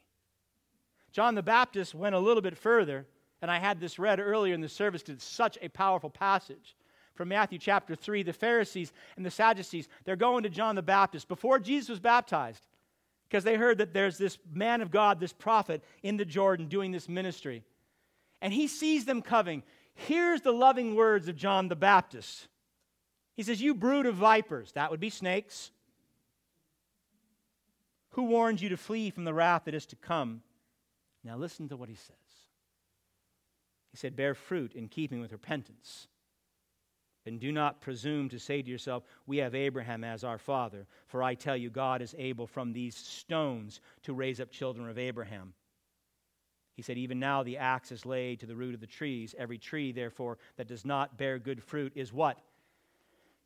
John the Baptist went a little bit further, and I had this read earlier in the service because it's such a powerful passage. From Matthew chapter 3, the Pharisees and the Sadducees, they're going to John the Baptist before Jesus was baptized because they heard that there's this man of God, this prophet in the Jordan doing this ministry. And he sees them coming. Here's the loving words of John the Baptist. He says, You brood of vipers, that would be snakes. Who warned you to flee from the wrath that is to come? Now listen to what he says. He said, Bear fruit in keeping with repentance. And do not presume to say to yourself, We have Abraham as our father. For I tell you, God is able from these stones to raise up children of Abraham. He said, Even now the axe is laid to the root of the trees. Every tree, therefore, that does not bear good fruit is what?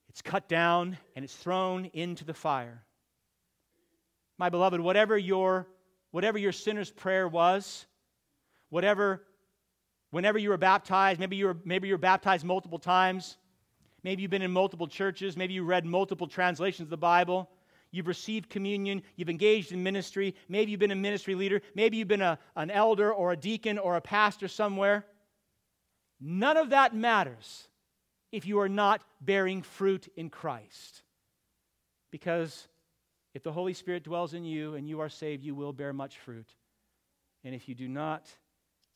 It's cut down and it's thrown into the fire. My beloved, whatever your, whatever your sinner's prayer was, whatever, whenever you were baptized, maybe you were, maybe you were baptized multiple times, maybe you've been in multiple churches, maybe you read multiple translations of the Bible, you've received communion, you've engaged in ministry, maybe you've been a ministry leader, maybe you've been a, an elder or a deacon or a pastor somewhere. None of that matters if you are not bearing fruit in Christ. Because if the Holy Spirit dwells in you and you are saved, you will bear much fruit. And if you do not,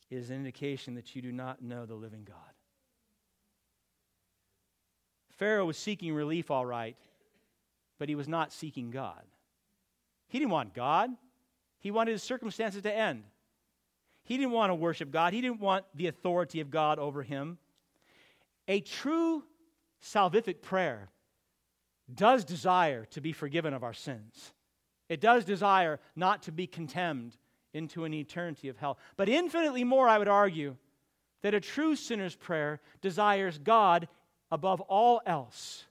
it is an indication that you do not know the living God. Pharaoh was seeking relief, all right, but he was not seeking God. He didn't want God, he wanted his circumstances to end. He didn't want to worship God, he didn't want the authority of God over him. A true salvific prayer does desire to be forgiven of our sins. It does desire not to be condemned into an eternity of hell. But infinitely more, I would argue, that a true sinner's prayer desires God above all else.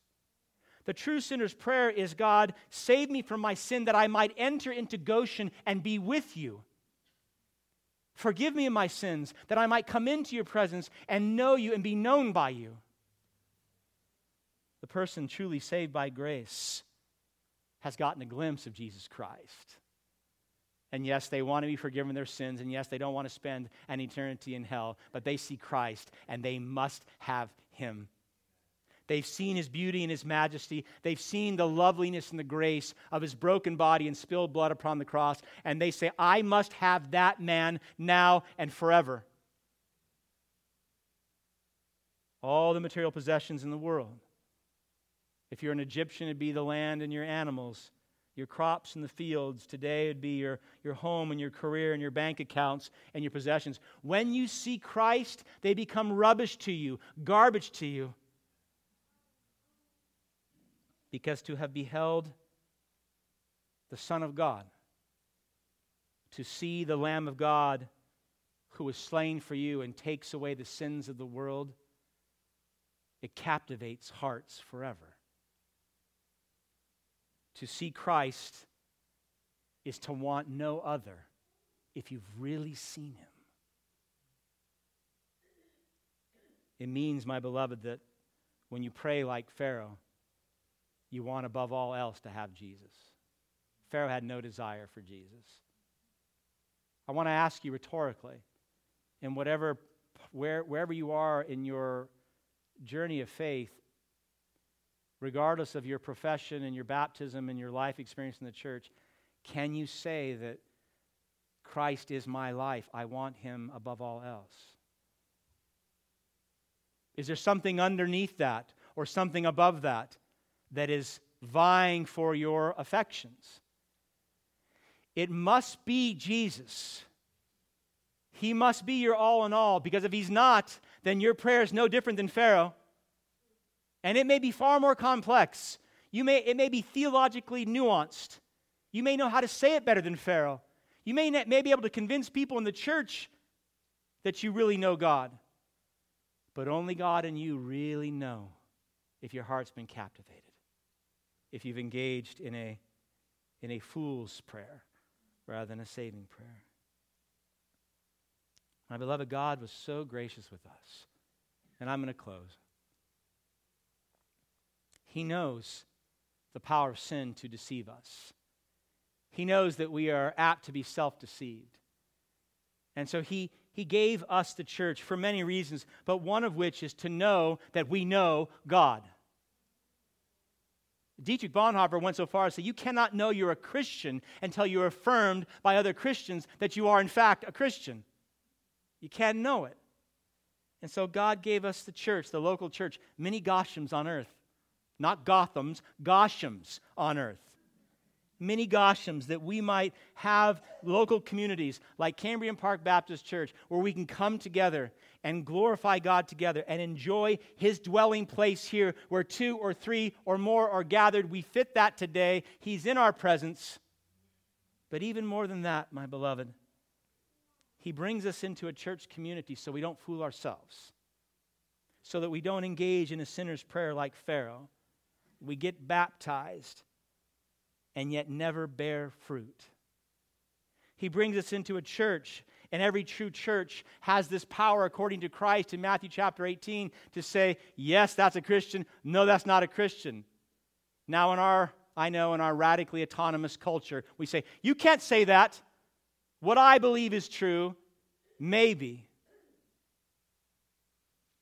The true sinner's prayer is God, save me from my sin that I might enter into Goshen and be with you. Forgive me of my sins, that I might come into your presence and know you and be known by you. The person truly saved by grace has gotten a glimpse of Jesus Christ. And yes, they want to be forgiven their sins, and yes, they don't want to spend an eternity in hell, but they see Christ and they must have him They've seen his beauty and his majesty. They've seen the loveliness and the grace of his broken body and spilled blood upon the cross. And they say, I must have that man now and forever. All the material possessions in the world. If you're an Egyptian, it'd be the land and your animals, your crops and the fields. Today, it'd be your, your home and your career and your bank accounts and your possessions. When you see Christ, they become rubbish to you, garbage to you because to have beheld the Son of God, to see the Lamb of God who was slain for you and takes away the sins of the world, it captivates hearts forever. To see Christ is to want no other if you've really seen him. It means, my beloved, that when you pray like Pharaoh, you want above all else to have Jesus. Pharaoh had no desire for Jesus. I want to ask you rhetorically, in whatever, where, wherever you are in your journey of faith, regardless of your profession and your baptism and your life experience in the church, can you say that Christ is my life? I want him above all else. Is there something underneath that or something above that that is vying for your affections. It must be Jesus. He must be your all in all, because if he's not, then your prayer is no different than Pharaoh. And it may be far more complex. You may, it may be theologically nuanced. You may know how to say it better than Pharaoh. You may, may be able to convince people in the church that you really know God. But only God and you really know if your heart's been captivated, if you've engaged in a, in a fool's prayer rather than a saving prayer. My beloved, God was so gracious with us. And I'm going to close. He knows the power of sin to deceive us. He knows that we are apt to be self deceived. And so he, he gave us the church for many reasons, but one of which is to know that we know God. Dietrich Bonhoeffer went so far as to say, You cannot know you're a Christian until you're affirmed by other Christians that you are, in fact, a Christian. You can't know it. And so God gave us the church, the local church, many Goshens on earth. Not Gothams, Goshens on earth. Many Goshens that we might have local communities like Cambrian Park Baptist Church where we can come together and glorify God together and enjoy His dwelling place here where two or three or more are gathered. We fit that today. He's in our presence. But even more than that, my beloved, he brings us into a church community so we don't fool ourselves, so that we don't engage in a sinner's prayer like Pharaoh. We get baptized and yet never bear fruit. He brings us into a church, and every true church has this power, according to Christ in Matthew chapter 18, to say, yes, that's a Christian. No, that's not a Christian. Now, in our, I know, in our radically autonomous culture, we say, you can't say that. What I believe is true, maybe.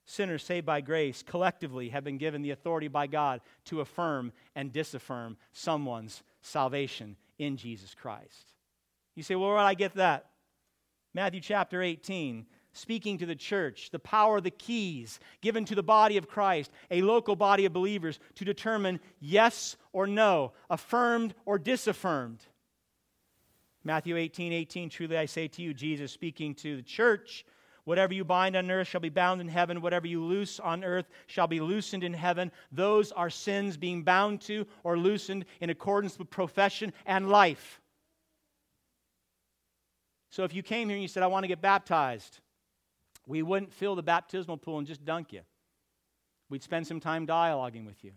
Sinners saved by grace collectively have been given the authority by God to affirm and disaffirm someone's salvation in Jesus Christ. You say, well, I get that? Matthew chapter 18, speaking to the church, the power of the keys given to the body of Christ, a local body of believers, to determine yes or no, affirmed or disaffirmed. Matthew 18, 18, truly I say to you, Jesus speaking to the church, whatever you bind on earth shall be bound in heaven, whatever you loose on earth shall be loosened in heaven. Those are sins being bound to or loosened in accordance with profession and life. So if you came here and you said, I want to get baptized, we wouldn't fill the baptismal pool and just dunk you. We'd spend some time dialoguing with you.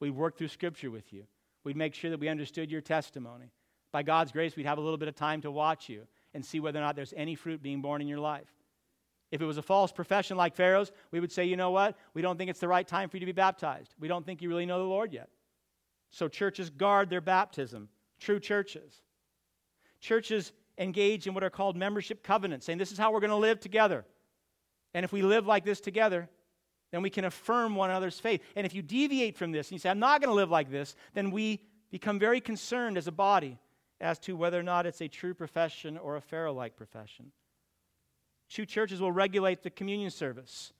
We'd work through Scripture with you. We'd make sure that we understood your testimony by God's grace, we'd have a little bit of time to watch you and see whether or not there's any fruit being born in your life. If it was a false profession like Pharaoh's, we would say, you know what? We don't think it's the right time for you to be baptized. We don't think you really know the Lord yet. So churches guard their baptism, true churches. Churches engage in what are called membership covenants, saying this is how we're going to live together. And if we live like this together, then we can affirm one another's faith. And if you deviate from this and you say, I'm not going to live like this, then we become very concerned as a body as to whether or not it's a true profession or a Pharaoh like profession. True churches will regulate the communion service.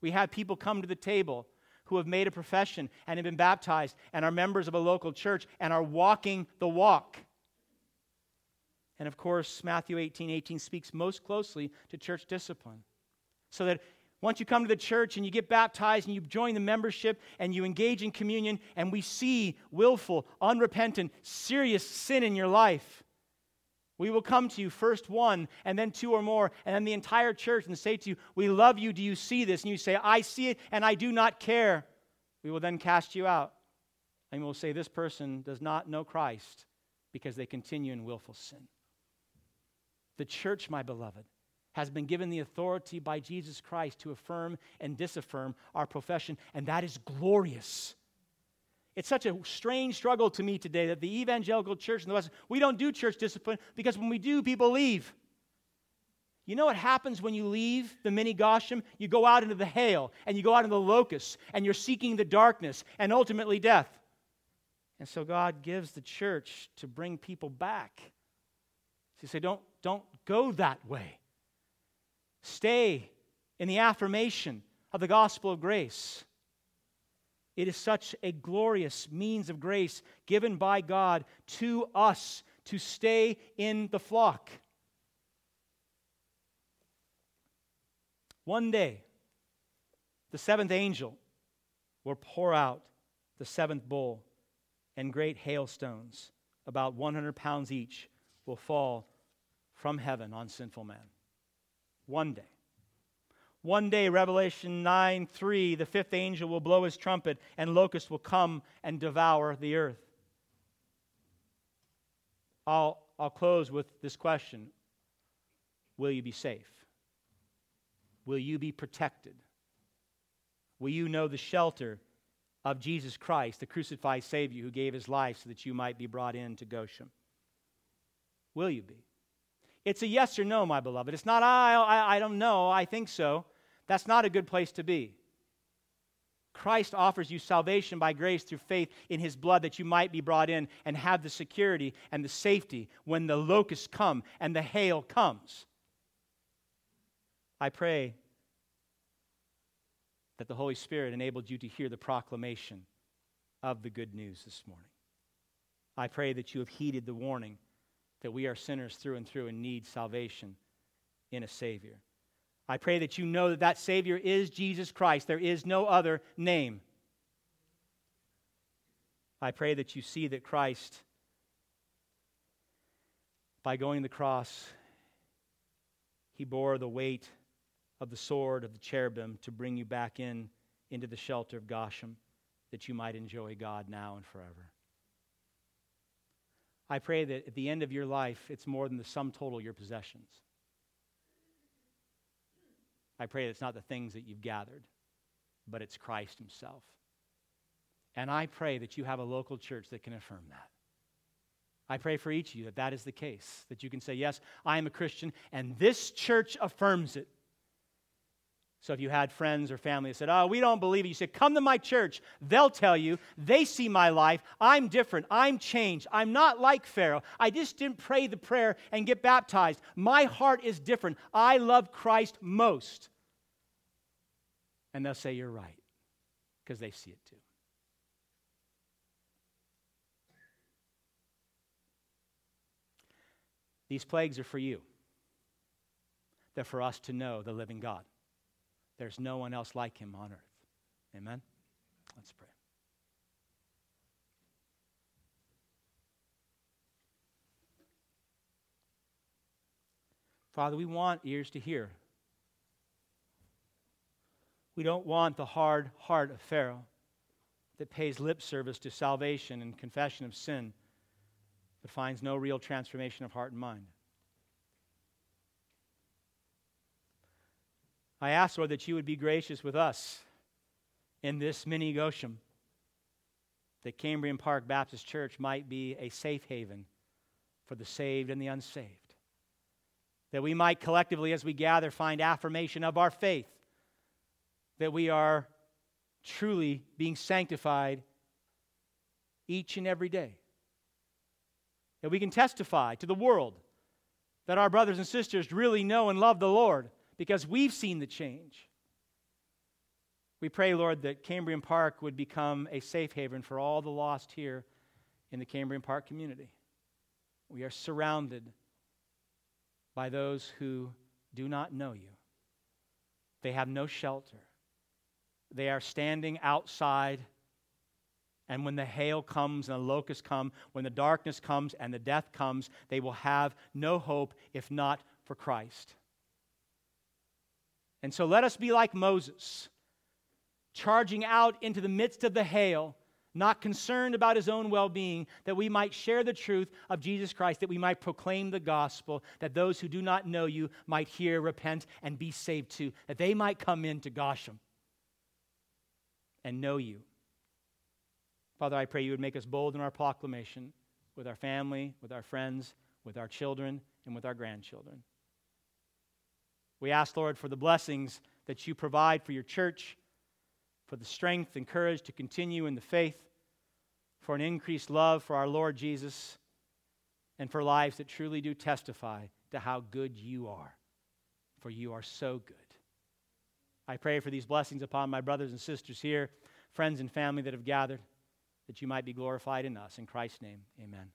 We have people come to the table who have made a profession and have been baptized and are members of a local church and are walking the walk. And of course, Matthew 18 18 speaks most closely to church discipline. So that once you come to the church and you get baptized and you join the membership and you engage in communion, and we see willful, unrepentant, serious sin in your life, we will come to you, first one, and then two or more, and then the entire church, and say to you, We love you. Do you see this? And you say, I see it, and I do not care. We will then cast you out. And we'll say, This person does not know Christ because they continue in willful sin. The church, my beloved, has been given the authority by Jesus Christ to affirm and disaffirm our profession, and that is glorious. It's such a strange struggle to me today that the evangelical church in the West, we don't do church discipline because when we do, people leave. You know what happens when you leave the mini Goshen? You go out into the hail and you go out into the locusts and you're seeking the darkness and ultimately death. And so God gives the church to bring people back. So you say, don't, don't go that way. Stay in the affirmation of the gospel of grace. It is such a glorious means of grace given by God to us to stay in the flock. One day, the seventh angel will pour out the seventh bowl, and great hailstones, about 100 pounds each, will fall from heaven on sinful man. One day. One day, Revelation 9 3, the fifth angel will blow his trumpet, and locusts will come and devour the earth. I'll, I'll close with this question Will you be safe? Will you be protected? Will you know the shelter of Jesus Christ, the crucified Savior who gave his life so that you might be brought into Goshen? Will you be? It's a yes or no, my beloved. It's not, I, I, I don't know, I think so. That's not a good place to be. Christ offers you salvation by grace through faith in his blood that you might be brought in and have the security and the safety when the locusts come and the hail comes. I pray that the Holy Spirit enabled you to hear the proclamation of the good news this morning. I pray that you have heeded the warning that we are sinners through and through and need salvation in a Savior. I pray that you know that that Savior is Jesus Christ. There is no other name. I pray that you see that Christ, by going to the cross, he bore the weight of the sword of the cherubim to bring you back in into the shelter of Goshen that you might enjoy God now and forever. I pray that at the end of your life, it's more than the sum total of your possessions. I pray that it's not the things that you've gathered, but it's Christ Himself. And I pray that you have a local church that can affirm that. I pray for each of you that that is the case, that you can say, Yes, I am a Christian, and this church affirms it. So if you had friends or family that said, Oh, we don't believe it, you said, Come to my church. They'll tell you, they see my life. I'm different. I'm changed. I'm not like Pharaoh. I just didn't pray the prayer and get baptized. My heart is different. I love Christ most. And they'll say, You're right, because they see it too. These plagues are for you. They're for us to know the living God. There's no one else like him on earth. Amen? Let's pray. Father, we want ears to hear. We don't want the hard heart of Pharaoh that pays lip service to salvation and confession of sin, but finds no real transformation of heart and mind. I ask, Lord, that you would be gracious with us in this mini Goshen, that Cambrian Park Baptist Church might be a safe haven for the saved and the unsaved. That we might collectively, as we gather, find affirmation of our faith, that we are truly being sanctified each and every day. That we can testify to the world that our brothers and sisters really know and love the Lord because we've seen the change. We pray, Lord, that Cambrian Park would become a safe haven for all the lost here in the Cambrian Park community. We are surrounded by those who do not know you. They have no shelter. They are standing outside. And when the hail comes and the locusts come, when the darkness comes and the death comes, they will have no hope if not for Christ. And so let us be like Moses, charging out into the midst of the hail, not concerned about his own well being, that we might share the truth of Jesus Christ, that we might proclaim the gospel, that those who do not know you might hear, repent, and be saved too, that they might come into Goshen and know you. Father, I pray you would make us bold in our proclamation with our family, with our friends, with our children, and with our grandchildren. We ask, Lord, for the blessings that you provide for your church, for the strength and courage to continue in the faith, for an increased love for our Lord Jesus, and for lives that truly do testify to how good you are, for you are so good. I pray for these blessings upon my brothers and sisters here, friends and family that have gathered, that you might be glorified in us. In Christ's name, amen.